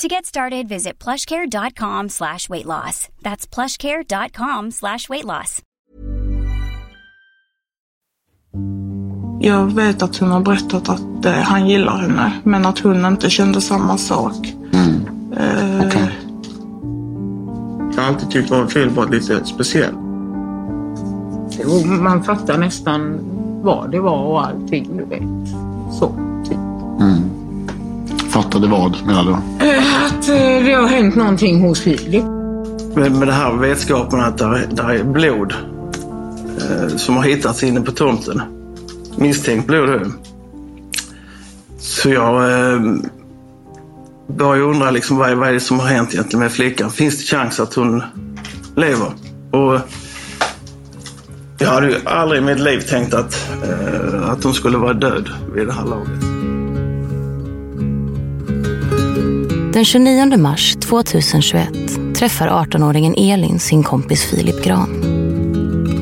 To get started, visit plushcare.com slash weight loss. That's plushcare.com slash weight loss. Jag vet att hon har berättat att eh, han gillar henne, men att hon inte kände samma sak. Eh, Okej. Jag har alltid tyckt att Filip var lite speciell. och man fattar nästan vad det var och allting, du vet. Så, typ. Mm. Fattade vad menar du? Eh, Att eh, det har hänt någonting hos Filip. Med, med det här vetskapen att där, där är blod eh, som har hittats inne på tomten. Misstänkt blod. Så jag eh, börjar undra liksom, vad, är- vad är det som har hänt egentligen med flickan. Finns det chans att hon lever? Och jag hade ju aldrig i mitt liv tänkt att, eh, att hon skulle vara död vid det här laget. Den 29 mars 2021 träffar 18-åringen Elin sin kompis Filip Gran.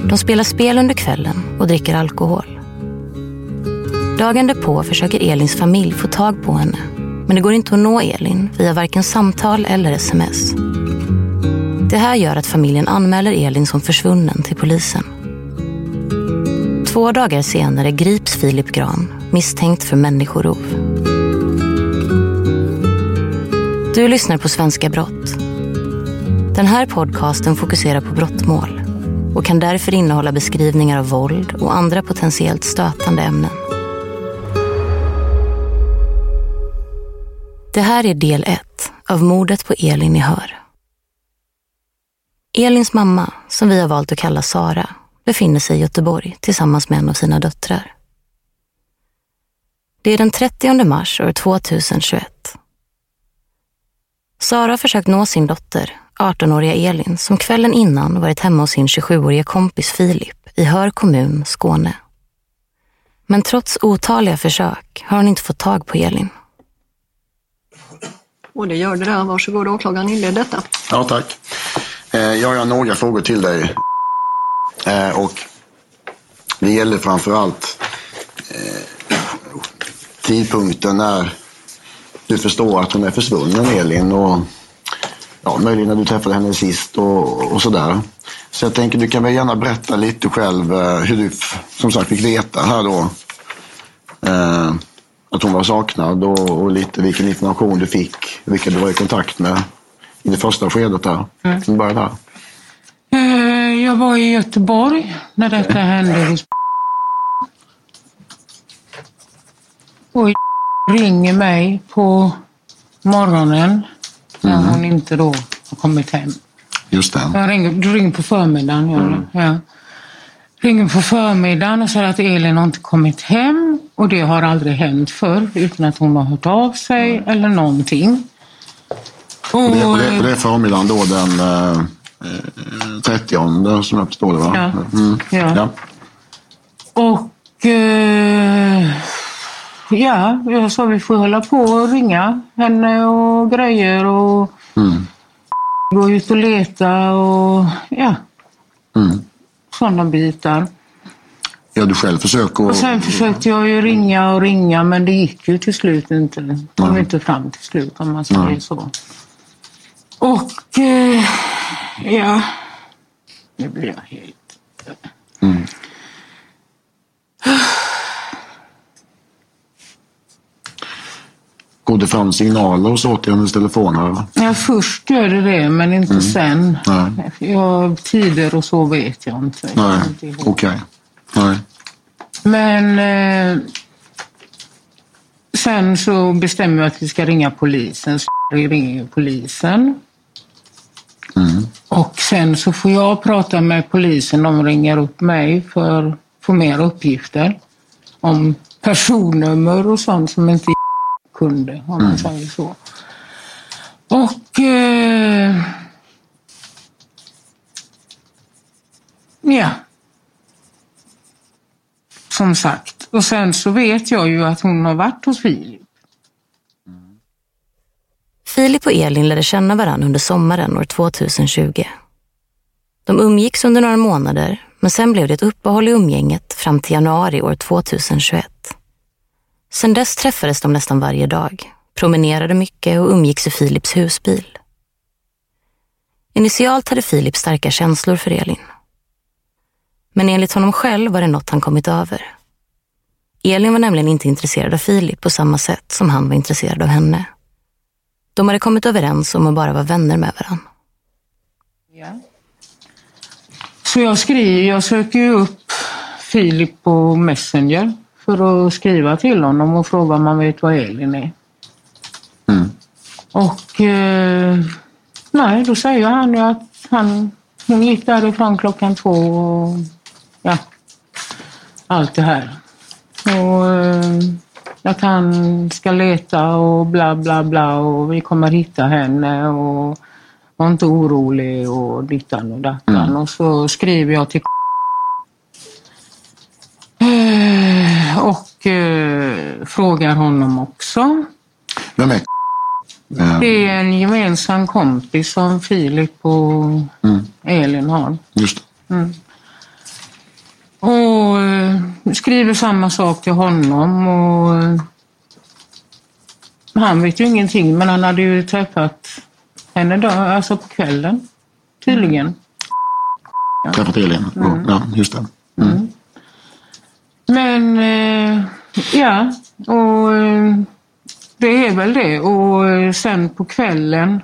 De spelar spel under kvällen och dricker alkohol. Dagen därpå försöker Elins familj få tag på henne. Men det går inte att nå Elin via varken samtal eller sms. Det här gör att familjen anmäler Elin som försvunnen till polisen. Två dagar senare grips Filip Gran misstänkt för människorov. Du lyssnar på Svenska Brott. Den här podcasten fokuserar på brottmål och kan därför innehålla beskrivningar av våld och andra potentiellt stötande ämnen. Det här är del ett av mordet på Elin i Hör. Elins mamma, som vi har valt att kalla Sara, befinner sig i Göteborg tillsammans med en av sina döttrar. Det är den 30 mars år 2021. Sara har försökt nå sin dotter, 18-åriga Elin, som kvällen innan varit hemma hos sin 27-åriga kompis Filip i Hör kommun, Skåne. Men trots otaliga försök har hon inte fått tag på Elin. Och det gör det där. Varsågod åklagaren inled detta. Ja, tack. Eh, Jag har några frågor till dig. Eh, Och det gäller framför allt eh, tidpunkten när du förstår att hon är försvunnen, Elin. Och ja, möjligen när du träffade henne sist och, och sådär. Så jag tänker du kan väl gärna berätta lite själv eh, hur du som sagt fick veta här då. Eh, att hon var saknad och, och lite vilken information du fick, vilka du var i kontakt med i det första skedet där. Mm. Vi börjar där. Eh, Jag var i Göteborg när detta hände hos Och ringer mig på morgonen när hon inte då har kommit hem. Just det. Jag ringer, du ringer på förmiddagen. Mm. Ja. Ringer på förmiddagen och säger att Elin har inte kommit hem. Och det har aldrig hänt förr utan att hon har hört av sig Mm. eller någonting. Och, Och det, och det, och det är förmiddagen då den eh, eh, 30 som jag förstår det va? Ja. Mm. Ja. ja. Och eh, ja, jag sa vi får hålla på och ringa henne och grejer och Mm. gå ut och leta och ja, Mm. sådana bitar. Ja, du själv försöker Och sen försökte jag ju ringa och ringa men det gick ju till slut inte. Kom Nej. inte fram till slut om man säger Nej. så. Och eh, ja, nu blir jag helt... Mm. Går det fram signaler och så till hennes telefon? Eller? Ja, först gör det det men inte Mm. sen. Nej, Ja, tider och så vet jag inte. Jag nej. okej. Nej. Men eh, sen så bestämmer jag att vi ska ringa polisen. Så vi ringer polisen. Mm. Och sen så får jag prata med polisen. De ringer upp mig för att få mer uppgifter om personnummer och sånt som inte kunde, om man Mm. säger så. Och eh, ja, som sagt. Och sen så vet jag ju att hon har varit hos Filip. Filip och Elin lärde känna varandra under sommaren år 2020. De umgicks under några månader, men sen blev det ett uppehåll i umgänget fram till januari år 2021. Sen dess träffades de nästan varje dag, promenerade mycket och umgicks i Filips husbil. Initialt hade Filip starka känslor för Elin. Men enligt honom själv var det något han kommit över. Elin var nämligen inte intresserad av Filip på samma sätt som han var intresserad av henne. De hade kommit överens om att bara vara vänner med varandra. Så jag skriver, jag söker ju upp Filip på Messenger för att skriva till honom och fråga om han vet vad Elin är. Mm. Och eh, nej, då säger han ju att han, hon gick därifrån klockan två och ja, allt det här. Och eh, att han ska leta och bla bla bla och vi kommer hitta henne och var inte orolig och dittan och dattan. Mm. Och så skriver jag till och eh, frågar honom också. Vem är Eh, Det är en gemensam kompis som Filip och mm. Elin har. Just. Mm. Och eh, skriver samma sak till honom och eh, han vet ju ingenting men han hade ju träffat henne då, alltså på kvällen tydligen. Träffat Elin? Mm. Ja, just det. Mm. Men eh, ja, och eh, det är väl det. Och eh, sen på kvällen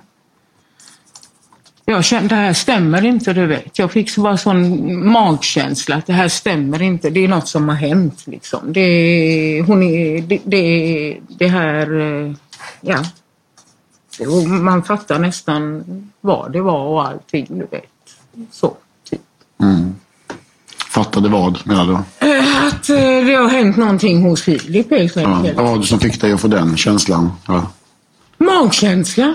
jag kände det här stämmer inte, du vet. Jag fick så bara sån magkänsla att det här stämmer inte. Det är något som har hänt liksom. Det, hon är, det, det, det här, eh, ja. Man fattar nästan vad det var och allting, du vet. Så. Typ. Mm. Fattade vad menar du? Eh, Att eh, det har hänt någonting hos Filip helt Ja. enkelt. Vad var det som fick dig att få den känslan? Ja. Magkänsla?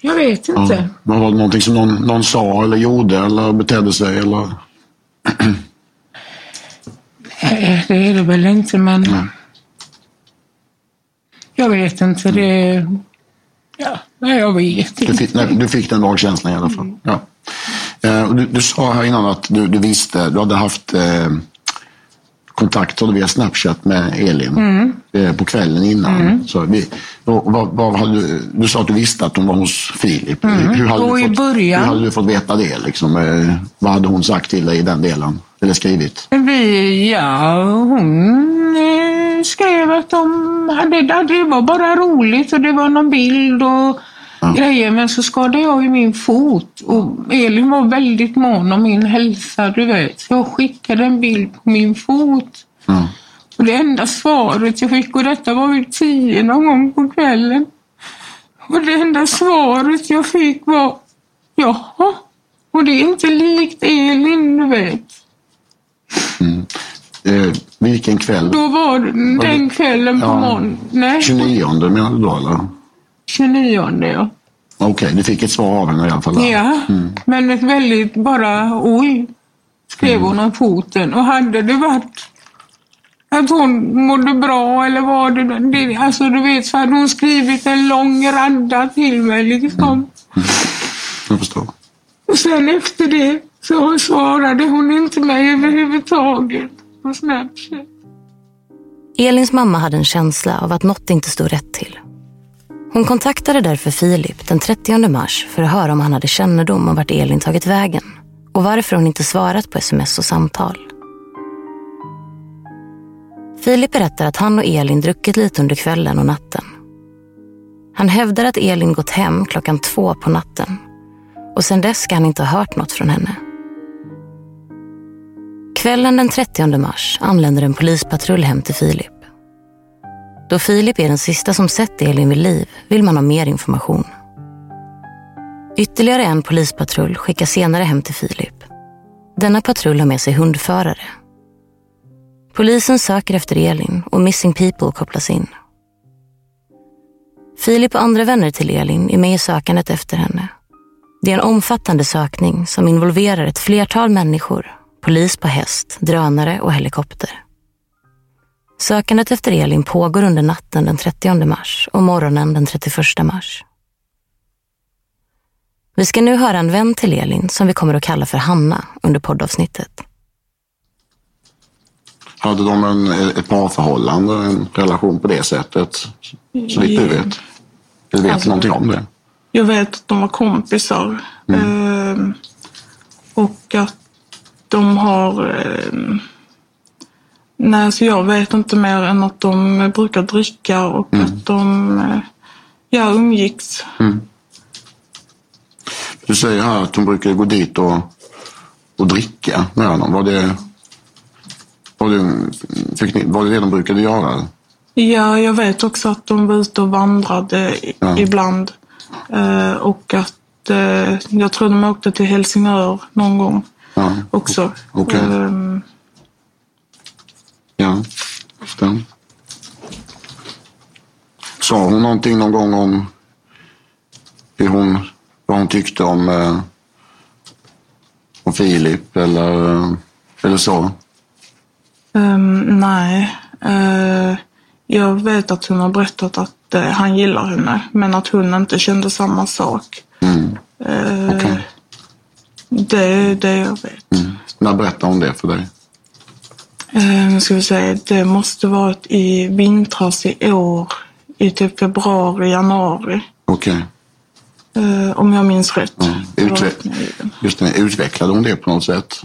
Jag vet inte. Ja. Var det någonting som någon, någon sa eller gjorde eller betedde sig? Eller? Nej, det är det väl inte, men... Jag vet inte. Det... Ja, nej, jag vet Du inte. fick, nej, du fick den magkänslan i alla fall. Ja. Eh, du, du sa här innan att du, du visste, du hade haft eh, kontakt via Snapchat med Elin Mm. eh, på kvällen innan. Mm. Så vi, och, vad, vad hade du, du sa att du visste att hon var hos Filip. Mm. Hur, hade Och du fått, början- hur hade du fått veta det? Liksom? Eh, vad hade hon sagt till dig i den delen? Eller skrivit? Vi, ja, hon eh, skrev att de hade, det var bara roligt och det var någon bild och grejer. Men så skadade jag ju min fot och Elin var väldigt mån om min hälsa, du vet. Så jag skickade en bild på min fot. Ja. Och det enda svaret jag fick, och detta var vid tio någon gång på kvällen. Och det enda svaret jag fick var, jaha, Och det är inte likt Elin, du vet. Eh, vilken kväll? Då var det den kvällen på Ja. morgonen. Nej, 29 menar du då eller? 29 ja. Okej, du fick ett svar av henne i alla fall. där. Ja, Mm. men ett väldigt bara oj, skrev hon om foten. Och hade det varit att hon mådde bra eller var det, det alltså du vet så hade hon skrivit en lång radda till mig liksom. Jag förstår. Och sen efter det så svarade hon inte mig överhuvudtaget på Snapchat. Elins mamma hade en känsla av att något inte stod rätt till. Hon kontaktade därför Filip den 30 mars för att höra om han hade kännedom om vart Elin tagit vägen och varför hon inte svarat på sms och samtal. Filip berättar att han och Elin druckit lite under kvällen och natten. Han hävdar att Elin gått hem klockan två på natten och sedan dess ska han inte ha hört något från henne. Kvällen den 30 mars anländer en polispatrull hem till Filip. Då Filip är den sista som sett Elin vid liv vill man ha mer information. Ytterligare en polispatrull skickas senare hem till Filip. Denna patrull har med sig hundförare. Polisen söker efter Elin och Missing People kopplas in. Filip och andra vänner till Elin är med i sökandet efter henne. Det är en omfattande sökning som involverar ett flertal människor, polis på häst, drönare och helikopter. Sökandet efter Elin pågår under natten den 30 mars och morgonen den 31 mars. Vi ska nu höra en vän till Elin som vi kommer att kalla för Hanna under poddavsnittet. Hade de en, ett parförhållande, en relation på det sättet? Så vitt du vet? Eller vet Alltså- du någonting om det? Jag vet att de var kompisar. Ehm, och att de har... nej, så jag vet inte mer än att de brukar dricka och att de eh, ja, umgicks. Du säger här att hon brukade gå dit och, och dricka med honom. Var det, var, det, fick ni, var det det de brukade göra? Ja, jag vet också att de var ute och vandrade Ja. ibland. Eh, och att eh, jag tror de åkte till Helsingör någon gång Ja, också. Okej. Ehm, ja. Förstår. Sa hon någonting någon gång om hur hon, vad hon tyckte om, eh, om Filip eller, eh, eller så? Ehm, nej. Eh, jag vet att hon har berättat att eh, han gillar henne, men att hon inte kände samma sak. Mm. Eh, Okej. Det är det jag vet. Mm. När berättade hon det för dig? Eh, nu ska vi säga, det måste varit i vintras i år, i typ februari, januari. Okej. Eh, om jag minns rätt. Var Utve- just det, utvecklade hon det på något sätt?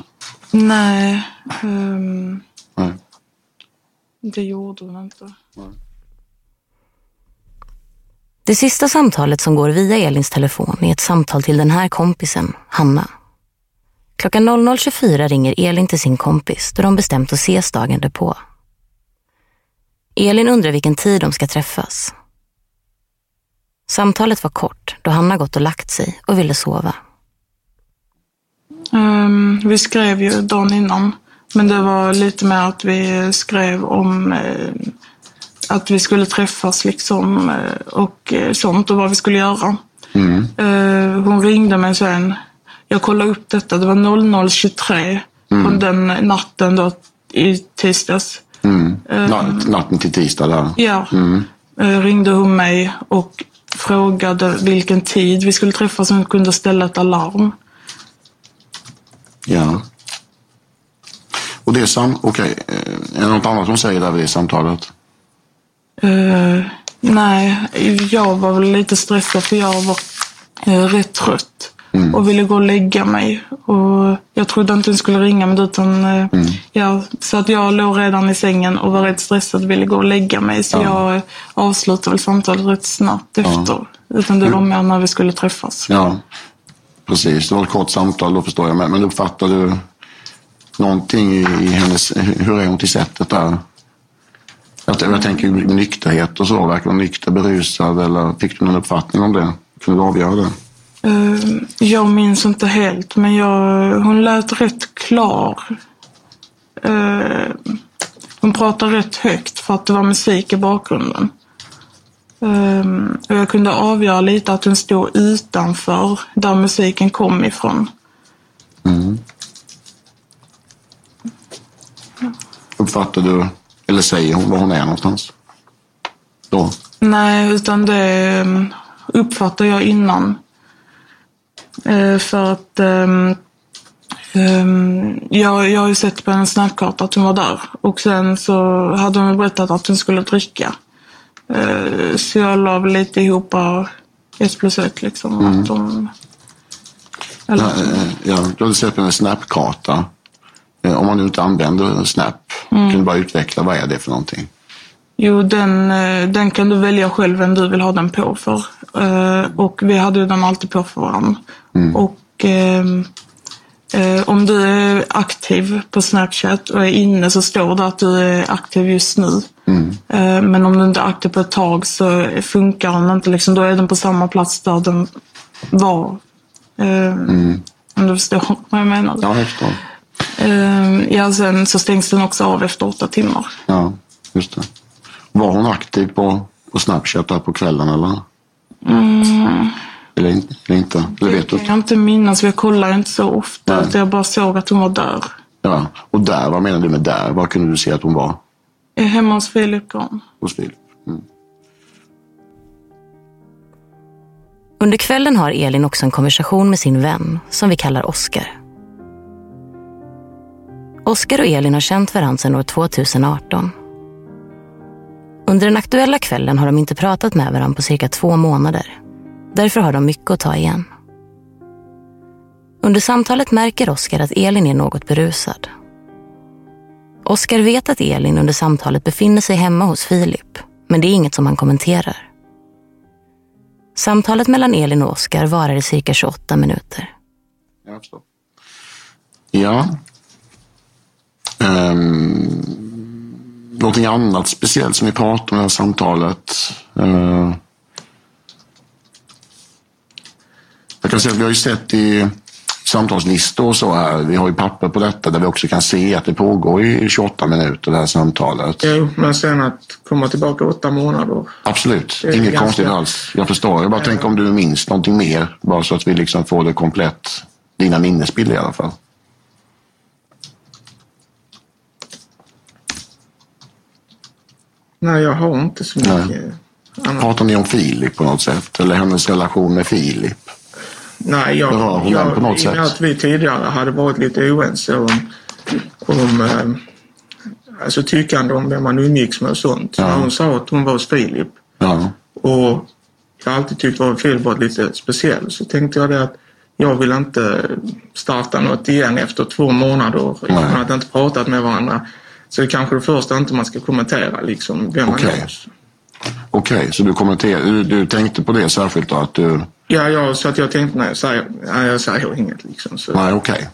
Nej, ehm, Nej. det gjorde hon inte. Det sista samtalet som går via Elins telefon är ett samtal till den här kompisen, Hanna. Klockan 00.24 ringer Elin till sin kompis då de bestämt att ses dagen därpå. Elin undrar vilken tid de ska träffas. Samtalet var kort då Hanna gått och lagt sig och ville sova. Ehm, vi skrev ju dagen innan, men det var lite mer att vi skrev om eh, att vi skulle träffas liksom eh, och eh, sånt och vad vi skulle göra. Mm. Eh, hon ringde mig sen. Jag kollade upp detta, det var 00.23 på den natten då i tisdags. Mm. Eh, Natt, natten till tisdag där. Ja, Mm. eh, ringde hon mig och frågade vilken tid vi skulle träffas så hon kunde ställa ett alarm. Ja. Och det är sam... Okej, eh, är det något annat hon säger där vid samtalet? Eh, nej, jag var väl lite stressad för jag var eh, rätt trött och ville gå och lägga mig. Och jag trodde inte hon skulle ringa mig utan eh, ja, så att jag låg redan i sängen och var rätt stressad och ville gå och lägga mig. Så jag eh, avslutade väl samtalet rätt snabbt efter. Utan det var mer när vi skulle träffas. Ja, precis. Det var ett kort samtal, då förstår jag. Men, men uppfattar du någonting i, i hennes... Hur är hon till sättet där? Jag, jag tänker nykterhet och så. Verkar hon nykter, berusad eller fick du någon uppfattning om det? Kunde du avgöra det? Eh, Jag minns inte helt, men jag, hon lät rätt klar. Eh, Hon pratade rätt högt för att det var musik i bakgrunden. Eh, Och jag kunde avgöra lite att hon stod utanför där musiken kom ifrån. Mm. Uppfattar du, eller säger hon var hon är någonstans? Då? Nej, utan det uppfattar jag innan. Eh, För att ehm, ehm, jag, jag har ju sett på en snapkarta att hon var där. Och sen så hade hon berättat att hon skulle dricka. Eh, Så jag la väl lite ihop ett plus ett liksom. Mm. Att de, Ja, eh, ja, du hade sett på en snapkarta. Om man nu inte använder snap, Mm. kan du bara utveckla vad är det för någonting? jo, den, den kan du välja själv vem du vill ha den på för. Och vi hade ju den alltid på för varandra. Mm. Och ehm, eh, om du är aktiv på Snapchat och är inne så står det att du är aktiv just nu. Mm. Eh, men om du inte är aktiv på ett tag så funkar den inte. Liksom, då är den på samma plats där den var. Eh, Om du förstår vad jag menar. Mm. Ja, jag förstår. Eh, ja, sen så stängs den också av efter åtta timmar. Ja, just det. Var hon aktiv på, på Snapchat där på kvällen eller? Mm. Eller, eller inte? Eller vet du? Jag kan inte minnas, för jag kollar inte så ofta. Nej. Utan jag bara såg att hon var där. Ja. Och där, vad menar du med där? Var kunde du se att hon var? Jag är hemma hos Filip Gran. Hos Filip? Mm. Under kvällen har Elin också en konversation med sin vän som vi kallar Oskar. Oskar och Elin har känt varandra sedan år 2018. Under den aktuella kvällen har de inte pratat med varandra på cirka två månader. Därför har de mycket att ta igen. Under samtalet märker Oskar att Elin är något berusad. Oskar vet att Elin under samtalet befinner sig hemma hos Filip, men det är inget som han kommenterar. Samtalet mellan Elin och Oskar varar i cirka 28 minuter. Jag förstår. Ja. Um, någonting annat speciellt som vi pratar om i det här samtalet? Uh, jag kan säga att vi har ju sett i samtalslistor och så här. Vi har ju papper på detta där vi också kan se att det pågår i 28 minuter det här samtalet. Jo, men sen att komma tillbaka åtta månader. Absolut, inget ganska- konstigt alls. Jag förstår. Jag bara tänker om du minns någonting mer. Bara så att vi liksom får det komplett. Dina minnesbilder i alla fall. Nej, jag har inte så mycket. Pratar ni om Filip på något sätt? Eller hennes relation med Filip? Nej, jag, Berör den på något sätt? att vi tidigare hade varit lite oense om, om eh, alltså tyckande om vem man umgicks med och sånt. Ja. Hon sa att hon var hos Filip Ja. och jag har alltid tyckt att Filip var lite speciell så tänkte jag det att jag vill inte starta något igen efter två månader Nej. utan att inte pratat med varandra. Så det är kanske det första inte man ska kommentera liksom vem man Okej. är. Okej, så du, kommenterar, du, du tänkte på det särskilt då? Att du, Ja, ja, så att jag tänkte nej, jag säger, nej, jag säger inget liksom. Så. nej, okej.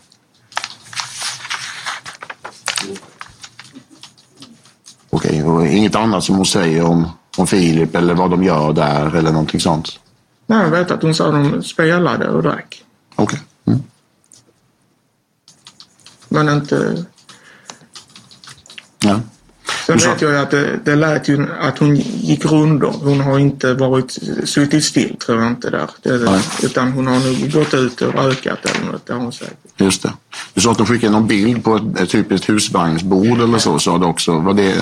Okej, och inget annat som hon säger om, om Filip eller vad de gör där eller någonting sånt? Nej, jag vet att hon sa att de spelade och drack. Okej. Mm. Men inte... Ja. Sen vet jag ju att det, det lät ju att hon gick rundor. Hon har inte varit suttit still tror jag inte där. Det, Nej. utan hon har nog gått ut och rökat eller något. Det har hon säkert. Just det. Du sa att de skickade någon bild på ett, typ ett husvagnsbord eller så, sa du också. Var det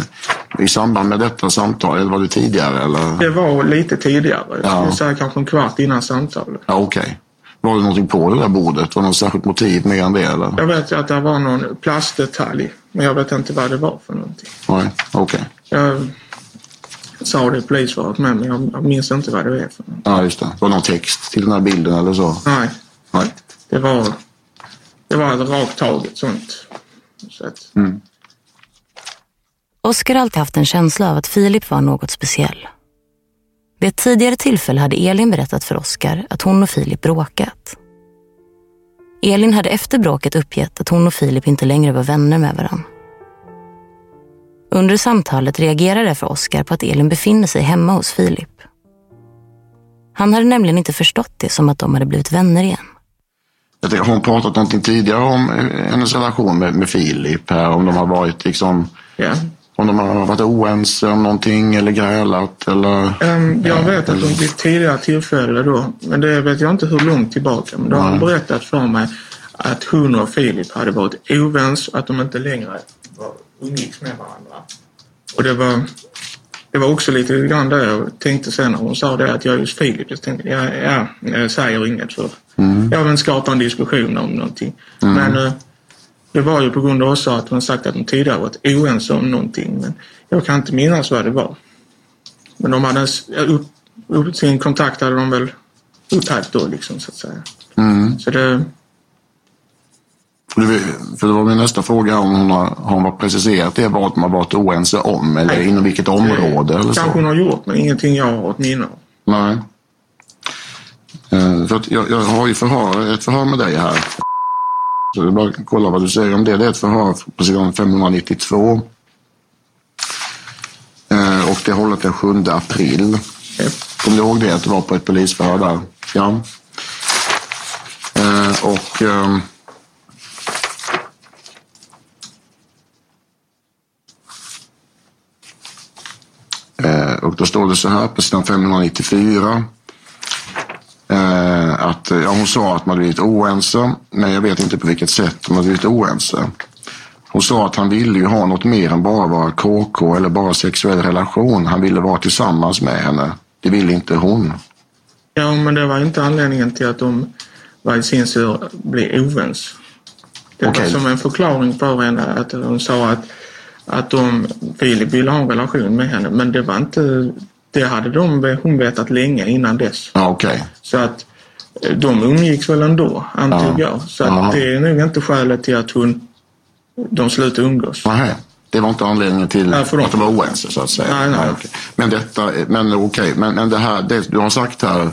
i samband med detta samtal eller var det tidigare? Eller? Det var lite tidigare. Jag Ja. skulle säga kanske en kvart innan samtalet. Ja, okej. Var det någonting på det där bordet? Var det något särskilt motiv mer än det eller? Jag vet att det var någon plastdetalj. Men jag vet inte vad det var för någonting. Nej, okej. Jag sa det i polisförhöret med men jag, minns inte vad det är för något. Ja, just det. Var det någon text till den här bilden eller så? Nej, Nej. det var, det var ett rakt taget sånt. Så att, Mm. Oskar har alltid haft en känsla av att Filip var något speciell. Vid ett tidigare tillfälle hade Elin berättat för Oskar att hon och Filip bråkat. Elin hade efter bråket uppgett att hon och Filip inte längre var vänner med varandra. Under samtalet reagerar därför Oskar på att Elin befinner sig hemma hos Filip. Han hade nämligen inte förstått det som att de hade blivit vänner igen. Jag hon pratat någonting tidigare om eh, hennes relation med, med Filip? Här, om de har varit liksom... Ja. Om de har varit oense om någonting eller grälat eller... Ehm, jag vet att de vid tidigare tillfälle då, men det vet jag inte hur långt tillbaka, men då har berättat för mig att hon och Filip hade varit ovänns, att de inte längre var, umgicks med varandra. Och det var, det var också lite grann det jag tänkte sen när hon sa det att jag är just Filip. Jag tänkte, ja, ja jag säger inget för Mm. jag vill skapa en diskussion om någonting. Mm. Men eh, det var ju på grund av också att hon sagt att de tidigare varit oense om någonting. Men jag kan inte minnas vad det var. Men de hade upp, upp, sin kontakt hade de väl upphävt då liksom så att säga. Mm. Så det, För det- För det var min nästa fråga om hon har, har hon preciserat det vad har varit oense om eller inom vilket område eller kanske så? hon har gjort men ingenting jag har ett minne av. Nej. Eh, För jag, jag har ju förhör, ett förhör med dig här. Det är bara kolla vad du säger om det. Det är ett förhör på sidan 592. Eh, Och det hållet den 7 april. Kommer du ihåg det? Att du var på ett polisförhör där? Ja. Eh, Och... ehm, Eh, och då står det så här på sidan 594. Eh, att, ja, hon sa att man blivit oense, men jag vet inte på vilket sätt hade blivit oense. Hon sa att han ville ju ha något mer än bara vara KK eller bara sexuell relation. Han ville vara tillsammans med henne. Det ville inte hon. Ja men det var inte anledningen till att de var i sin tur blev ovänns. Det Okej. var som en förklaring för henne att hon sa att, att de, Filip ville ha en relation med henne men det var inte, det hade de, hon vetat länge innan dess. Ja, okej. Så att eh, de umgicks väl ändå, antog Ja. jag. Så att Ja. det är nog inte skälet till att hon, de slutade umgås. Nej, det var inte anledningen till Nej, dem. att de var oense så att säga. Nej, nej. okej. Men detta, men okej, men, men det här, det du har sagt här,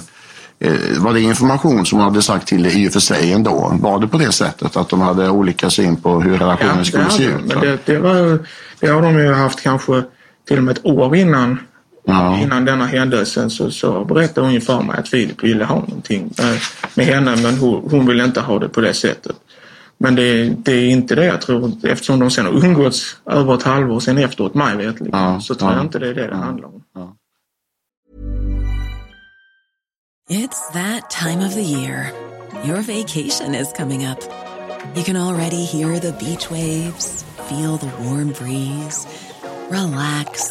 eh, var det information som hon hade sagt till dig i och för sig ändå? Var det på det sättet att de hade olika syn på hur relationen det skulle se de. ut? Men det, det, var, det har de ju haft kanske till och med ett år innan Ja. Innan denna händelsen så, så berättade hon ju för mig att Filip ville ha någonting eh, med henne men hon, hon ville inte ha det på det sättet. Men det, det är inte det jag tror eftersom de sen har umgåtts över ett halvår sen efteråt mig vetligen Ja, så tror ja. jag inte det är det det handlar om. It's that time of the year. Your vacation is coming up. You can already hear the beach waves, feel the warm breeze, relax,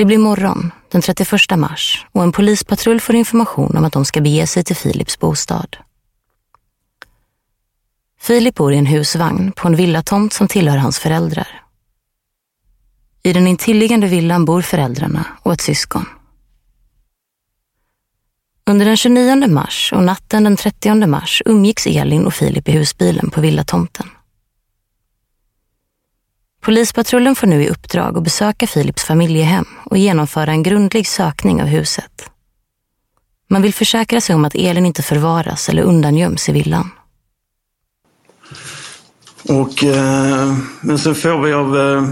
Det blir morgon den 31 mars och en polispatrull får information om att de ska bege sig till Filips bostad. Filip bor i en husvagn på en villatomt som tillhör hans föräldrar. I den intilliggande villan bor föräldrarna och ett syskon. Under den 29 mars och natten den 30 mars umgicks Elin och Filip i husbilen på villatomten. Polispatrullen får nu i uppdrag att besöka Filips familjehem och genomföra en grundlig sökning av huset. Man vill försäkra sig om att Elin inte förvaras eller undangöms i villan. Och, eh, men sen får vi av eh,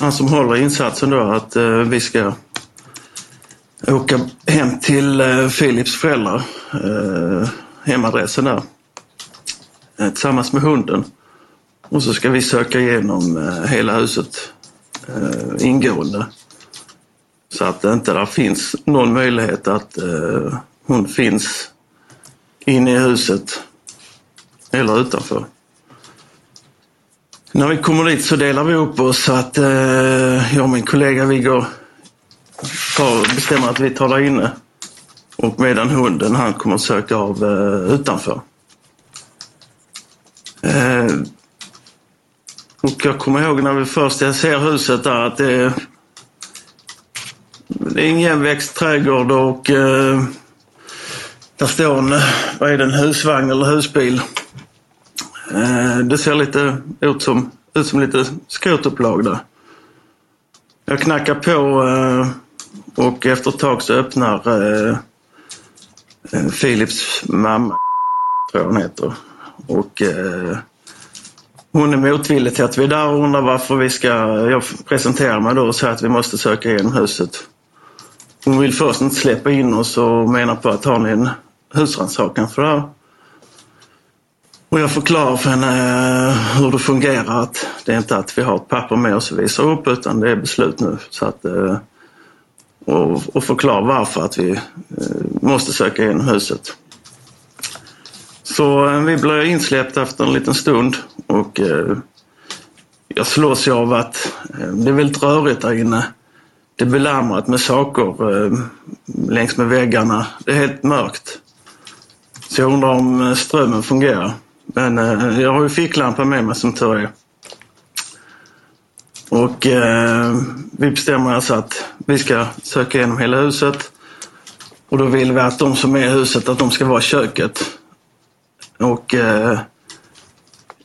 han som håller insatsen då att eh, vi ska åka hem till eh, Philips föräldrar, eh, hemadressen där, eh, tillsammans med hunden. Och så ska vi söka igenom eh, hela huset eh, ingående. Så att det inte där finns någon möjlighet att eh, hon finns inne i huset eller utanför. När vi kommer dit så delar vi upp oss så att eh, jag och min kollega vi går, tar, bestämmer att vi tar där inne. Och medan hunden han kommer söka av eh, utanför. Eh, och jag kommer ihåg när vi först jag ser huset där att det är, det är en igenväxt trädgård och eh, där står en, vad är det, en husvagn eller husbil. Eh, det ser lite ut som, ut som lite skrotupplag där. Jag knackar på eh, och efter ett tag så öppnar eh Philips mamma, tror jag hon heter. Och eh, hon är motvillig till att vi är där och undrar varför vi ska... Jag presenterar mig då och säger att vi måste söka igenom huset. Hon vill först inte släppa in oss och menar på att har ni en husrannsakan för det här? Och jag förklarar för henne eh, hur det fungerar. Att det är inte att vi har ett papper med oss och visar upp utan det är beslut nu. Så att, eh, och, och varför att vi eh, måste söka igenom huset. Så eh, vi blir insläppta efter en liten stund och eh, jag slås ju av att eh, det är väldigt rörigt där inne. Det är belamrat med saker längs med väggarna. Det är helt mörkt. Så jag undrar om strömmen fungerar. Men eh, jag har ju ficklampa med mig som tur är. Och eh, vi bestämmer alltså att vi ska söka igenom hela huset. Och då vill vi att de som är i huset, att de ska vara i köket. Och eh,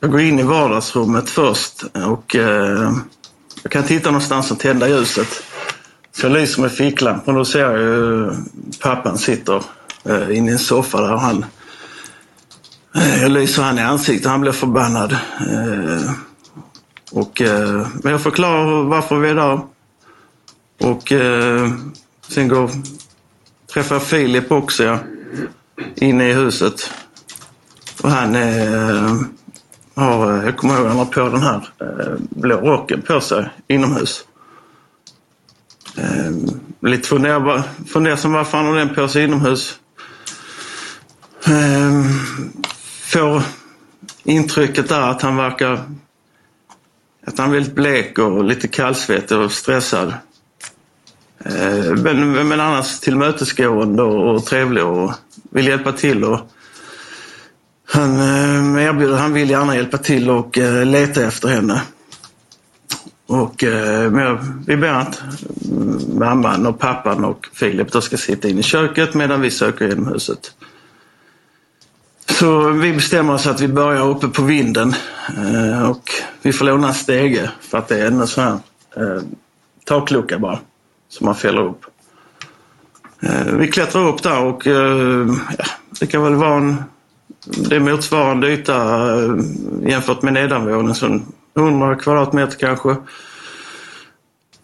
jag går in i vardagsrummet först och eh, jag kan titta någonstans och tända ljuset. Så jag lyser med ficklampan och då ser jag ju pappan sitter eh, inne i en soffa där han Eh, jag lyser han i ansiktet, han blir förbannad. Eh, och, eh, men jag förklarar varför vi är där. Och eh, sen går, träffar jag Filip också, ja, inne i huset. Och han eh, har, jag kommer ihåg, han har på den här eh, blå rocken på sig inomhus. Eh, lite fundersam varför han har den på sig inomhus ehm, får intrycket där att han verkar att han är väldigt blek och lite kallsvettig och stressad. Eh, men, men annars tillmötesgående och trevlig och vill hjälpa till. Och han eh, erbjuder, han vill gärna hjälpa till och eh, leta efter henne. Och eh, vi ber att mamman och pappan och Filip då ska sitta inne i köket medan vi söker genom huset. Så vi bestämmer oss att vi börjar uppe på vinden eh, och vi får låna en stege för att det är en sån här eh, taklucka bara som man fäller upp. Eh, vi klättrar upp där och eh, ja, det kan väl vara en det är motsvarande yta eh, jämfört med nedanvåningen, 100 kvadratmeter kanske.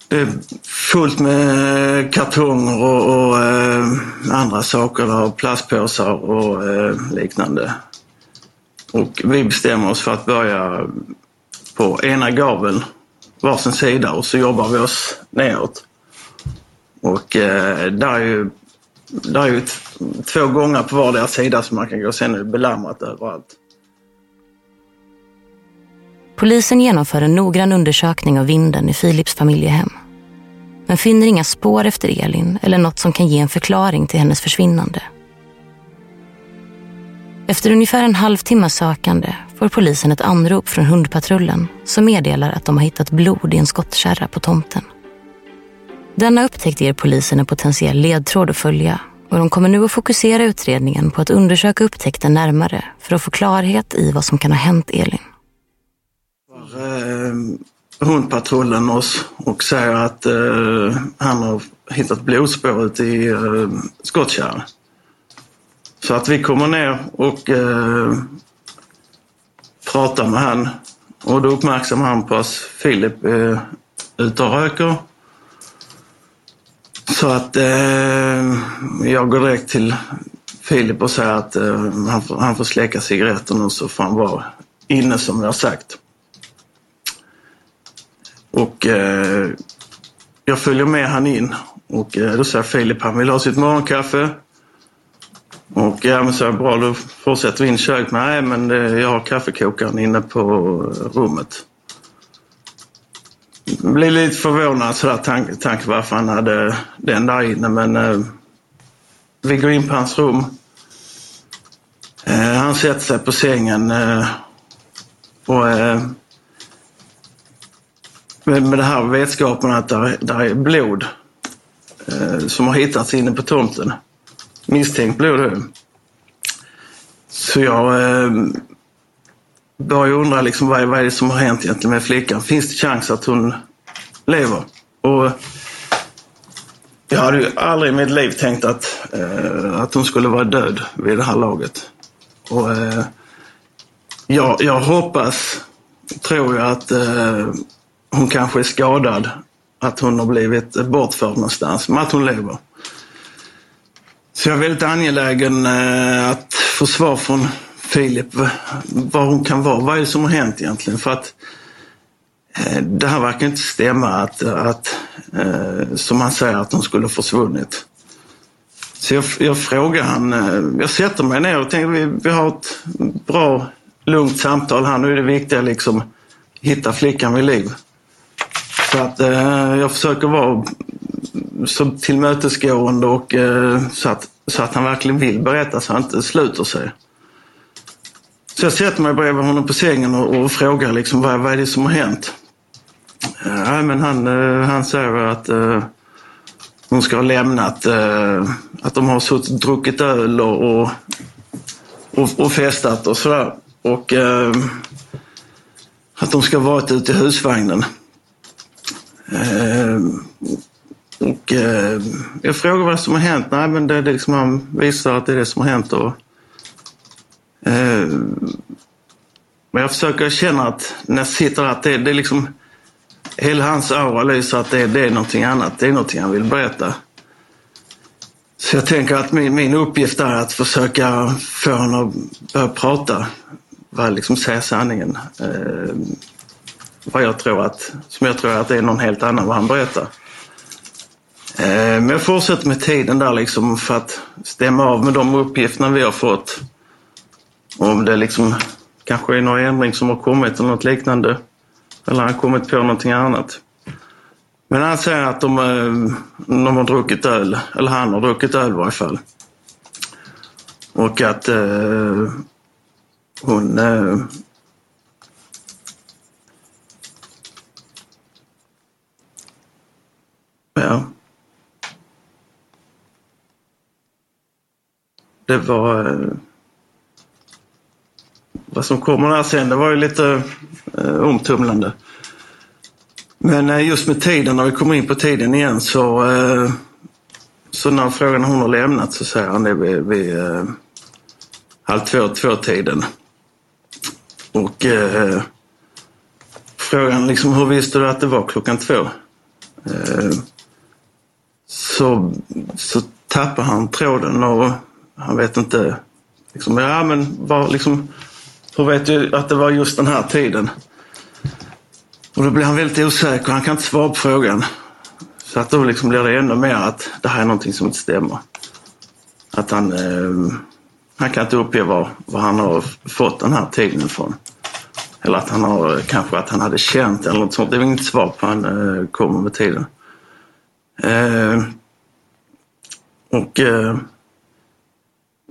Det är fullt med eh, kartonger och, och eh, andra saker, och plastpåsar och eh, liknande. Och vi bestämmer oss för att börja på ena gaveln, varsin sida och så jobbar vi oss neråt. Och eh, där är ju, där är ju två gånger på vardera sida som man kan gå. Sen är det belamrat överallt. Polisen genomför en noggrann undersökning av vinden i Philips familjehem. Men finner inga spår efter Elin eller något som kan ge en förklaring till hennes försvinnande. Efter ungefär en halvtimmes sökande får polisen ett anrop från hundpatrullen som meddelar att de har hittat blod i en skottkärra på tomten. Denna upptäckt ger polisen en potentiell ledtråd att följa och de kommer nu att fokusera utredningen på att undersöka upptäckten närmare för att få klarhet i vad som kan ha hänt Elin. Ehm, hundpatrullen oss och säger att eh, han har hittat blodspår ute i eh, skottkärran. Så att vi kommer ner och eh, pratar med han och då uppmärksammar han på att Filip eh, är ute och röker. Så att eh, jag går direkt till Filip och säger att eh, han, får, han får släcka cigaretten och så får han vara inne som jag har sagt. Och eh, jag följer med han in och eh, då säger Filip han vill ha sitt morgonkaffe. Och ja, men så är bra, då fortsätter vi in i köket. Nej, men eh, jag har kaffekokaren inne på rummet. Blev lite förvånad sådär tanke, tanke varför han hade den där inne, men eh, vi går in på hans rum. Eh, han sätter sig på sängen eh, och eh, med, med det här vetskapen att där, där är blod eh, som har hittats inne på tomten. Misstänkt blod. Eh. Så jag eh, börjar undra liksom, vad, vad är det som har hänt egentligen med flickan. Finns det chans att hon lever? Och jag hade ju aldrig i mitt liv tänkt att, eh, att hon skulle vara död vid det här laget. Och, eh, jag, jag hoppas, tror jag, att eh, hon kanske är skadad. Att hon har blivit bortförd någonstans, men att hon lever. Så jag är väldigt angelägen eh, att få svar från Filip vad hon kan vara. Vad är det som har hänt egentligen? För att eh, det här verkar inte stämma att, att eh, som han säger, att hon skulle ha försvunnit. Så jag, jag frågar han, eh, jag sätter mig ner och tänker vi, vi har ett bra, lugnt samtal här. Nu är det viktiga liksom hitta flickan vid liv. Så att eh, jag försöker vara så tillmötesgående och eh, så, att, så att han verkligen vill berätta så han inte sluter sig. Så jag sätter mig bredvid honom på sängen och, och frågar liksom vad, vad är det som har hänt? Eh, ja, men han, eh, han säger att eh, hon ska ha lämnat, eh, att de har suttit, druckit öl och, och, och, och festat och sådär. Och eh, att de ska ha varit ute i husvagnen. Eh, och eh, jag frågar vad som har hänt. Nej, men det, det liksom, han visar att det är det som har hänt. Och, Eh, men jag försöker känna att när jag sitter här, att det, det är liksom hela hans aura lyser att det, det är någonting annat. Det är någonting han vill berätta. Så jag tänker att min, min uppgift är att försöka få honom att börja prata. Vad liksom säga sanningen. Eh, vad jag tror att, som jag tror att det är någon helt annan vad han berättar. Eh, men jag fortsätter med tiden där liksom för att stämma av med de uppgifterna vi har fått. Om det liksom kanske är någon ändring som har kommit eller något liknande. Eller han har kommit på någonting annat. Men han säger att de, eh, de har druckit öl, eller han har druckit öl i varje fall. Och att eh, hon eh, Ja. Det var... Eh, vad som kommer där sen, det var ju lite eh, omtumlande. Men eh, just med tiden, när vi kommer in på tiden igen så... Eh, så när frågan hon har lämnat så säger han det vid, vid eh, halv två, två-tiden. Och eh, frågan liksom, hur visste du att det var klockan två? Eh, så, så tappar han tråden och han vet inte. Liksom, ja, men var, liksom, hur vet ju att det var just den här tiden? Och då blir han väldigt osäker. Han kan inte svara på frågan. Så att då liksom blir det ännu mer att det här är någonting som inte stämmer. Att han, eh, han kan inte uppge var, var han har fått den här tiden ifrån. Eller att han har, kanske att han hade känt eller något sånt. Det är inget svar på han eh, kommer med tiden. Eh, och eh,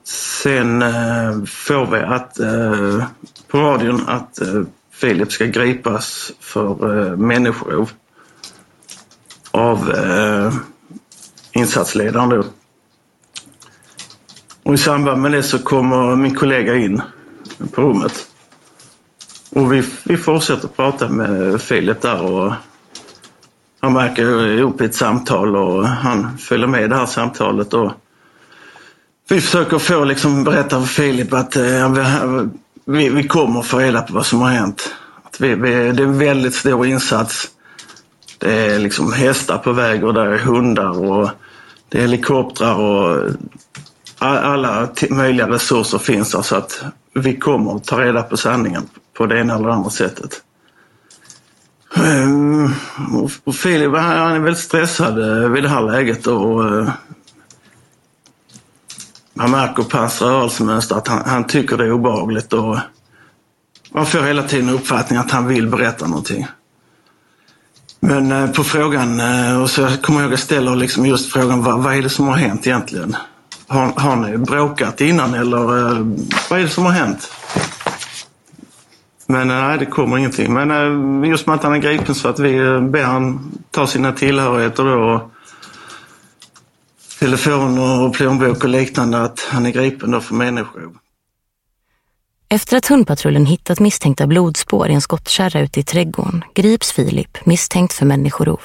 sen eh, får vi att eh, på radion att eh, Filip ska gripas för eh, människorov av eh, insatsledaren då. Och i samband med det så kommer min kollega in på rummet. Och vi, vi fortsätter prata med Filip där och han verkar ihop i ett samtal och han följer med i det här samtalet. Och vi försöker få liksom berätta för Filip att eh, vi, vi kommer få reda på vad som har hänt. Att vi, vi, det är en väldigt stor insats. Det är liksom hästar på väg och där är hundar och det är helikoptrar och alla möjliga resurser finns där så att vi kommer att ta reda på sanningen på det ena eller andra sättet. Ehm, och Filip han är väldigt stressad eh, vid det här läget och eh, man märker på hans rörelsemönster att han, han tycker det är obehagligt och man får hela tiden uppfattningen att han vill berätta någonting. Men eh, på frågan, eh, och så kommer jag att ställa liksom just frågan vad, vad är det som har hänt egentligen? Har, har ni bråkat innan eller eh, vad är det som har hänt? Men nej, det kommer ingenting. Men just med att han är gripen så att vi ber han ta sina tillhörigheter då telefoner och plånbok och liknande. Att han är gripen då för människor. Efter att hundpatrullen hittat misstänkta blodspår i en skottkärra ute i trädgården grips Filip misstänkt för människorov.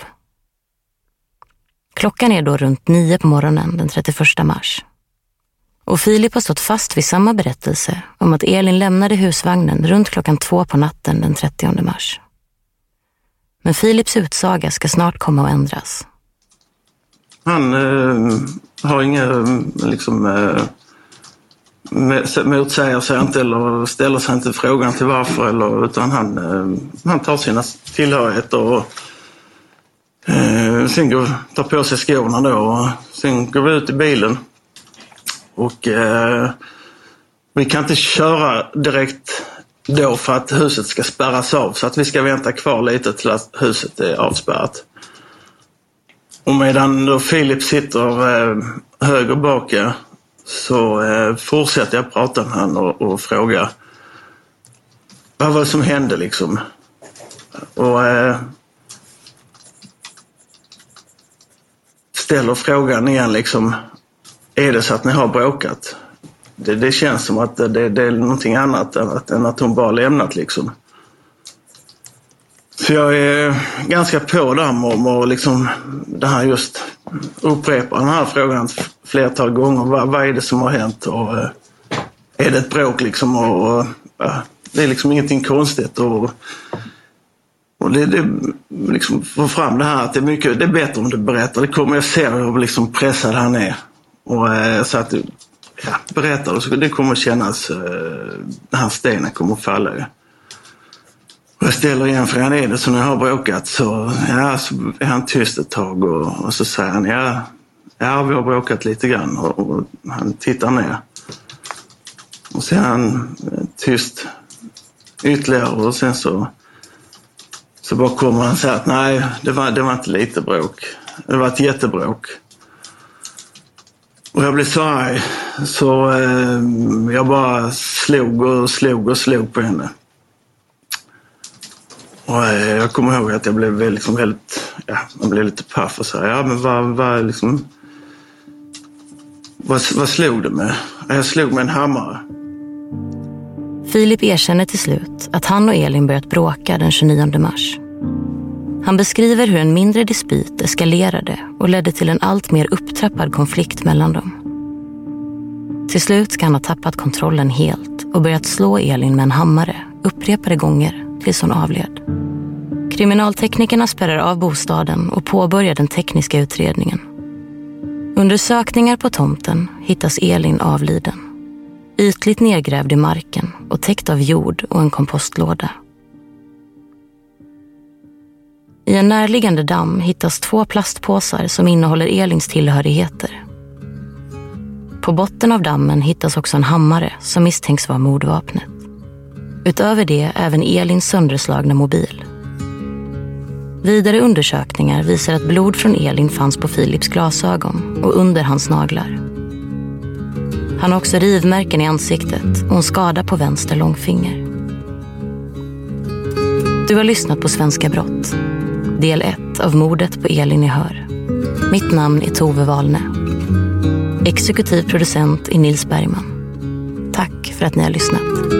Klockan är då runt nio på morgonen den 31 mars. Och Filip har stått fast vid samma berättelse om att Elin lämnade husvagnen runt klockan två på natten den 30 mars. Men Filips utsaga ska snart komma att ändras. Han eh, har inga eh, liksom, eh, motsäger sig inte eller ställer sig inte frågan till varför eller, utan han, eh, han tar sina tillhörigheter och eh, sen går, tar på sig skorna då och sen går vi ut i bilen och eh, vi kan inte köra direkt då för att huset ska spärras av så att vi ska vänta kvar lite till att huset är avspärrat. Och medan då Filip sitter eh, höger bak så eh, fortsätter jag prata med honom och, och fråga vad var det som hände liksom? Och eh, ställer frågan igen liksom är det så att ni har bråkat? Det, det känns som att det, det, är någonting annat än att, än att hon bara lämnat liksom. Så jag är ganska på där med att liksom, det här just upprepa den här frågan flertal gånger. Vad, vad är det som har hänt? Och, eh, är det ett bråk liksom? Och, och ja, det är liksom ingenting konstigt. Och, och det, det liksom få fram det här att det är, mycket, det är bättre om du berättar. Det kommer jag se hur liksom pressad han är. Och, eh, så att ja, berättar du så det kommer kännas, eh, den här stenen kommer att falla. Och jag ställer igen frågan, är det så ni har bråkat? Så, ja, så är han tyst ett tag och, och så säger han, ja, ja, vi har bråkat lite grann. Och, och han tittar ner. Och sen är han eh, tyst ytterligare och sen så, så bara kommer han säga att nej, det var, det var inte lite bråk. Det var ett jättebråk. Och jag blev så arg så eh, jag bara slog och slog och slog på henne. Och jag kommer ihåg att jag blev liksom väldigt, ja, man blev lite paff och så här, ja men vad, vad liksom, vad, vad slog du med? Jag slog med en hammare. Filip erkänner till slut att han och Elin börjat bråka den 29 mars. Han beskriver hur en mindre dispyt eskalerade och ledde till en allt mer upptrappad konflikt mellan dem. Till slut ska han ha tappat kontrollen helt och börjat slå Elin med en hammare upprepade gånger tills hon avled. Kriminalteknikerna spärrar av bostaden och påbörjar den tekniska utredningen. Under sökningar på tomten hittas Elin avliden. Ytligt nedgrävd i marken och täckt av jord och en kompostlåda. I en närliggande damm hittas två plastpåsar som innehåller Elins tillhörigheter. På botten av dammen hittas också en hammare som misstänks vara mordvapnet. Utöver det även Elins sönderslagna mobil. Vidare undersökningar visar att blod från Elin fanns på Philips glasögon och under hans naglar. Han har också rivmärken i ansiktet och en skada på vänster långfinger. Du har lyssnat på Svenska brott del 1 av mordet på Elin i Hör. Mitt namn är Tove Wahlne. Exekutiv producent är Nils Bergman. Tack för att ni har lyssnat.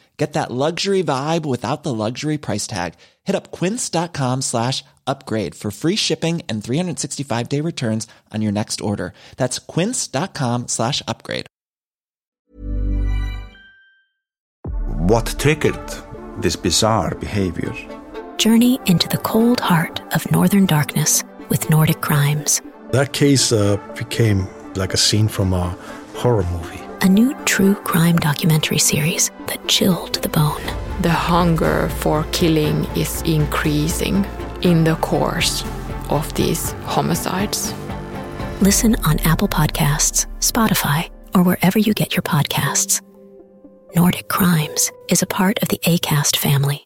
Get that luxury vibe without the luxury price tag. Hit up quince.com slash upgrade for free shipping and 365 day returns on your next order. That's quince.com slash upgrade. What triggered this bizarre behavior? Journey into the cold heart of northern darkness with Nordic crimes. That case uh, became like a scene from a horror movie. A new true crime documentary series that chilled the bone. The hunger for killing is increasing in the course of these homicides. Listen on Apple Podcasts, Spotify, or wherever you get your podcasts. Nordic Crimes is a part of the ACAST family.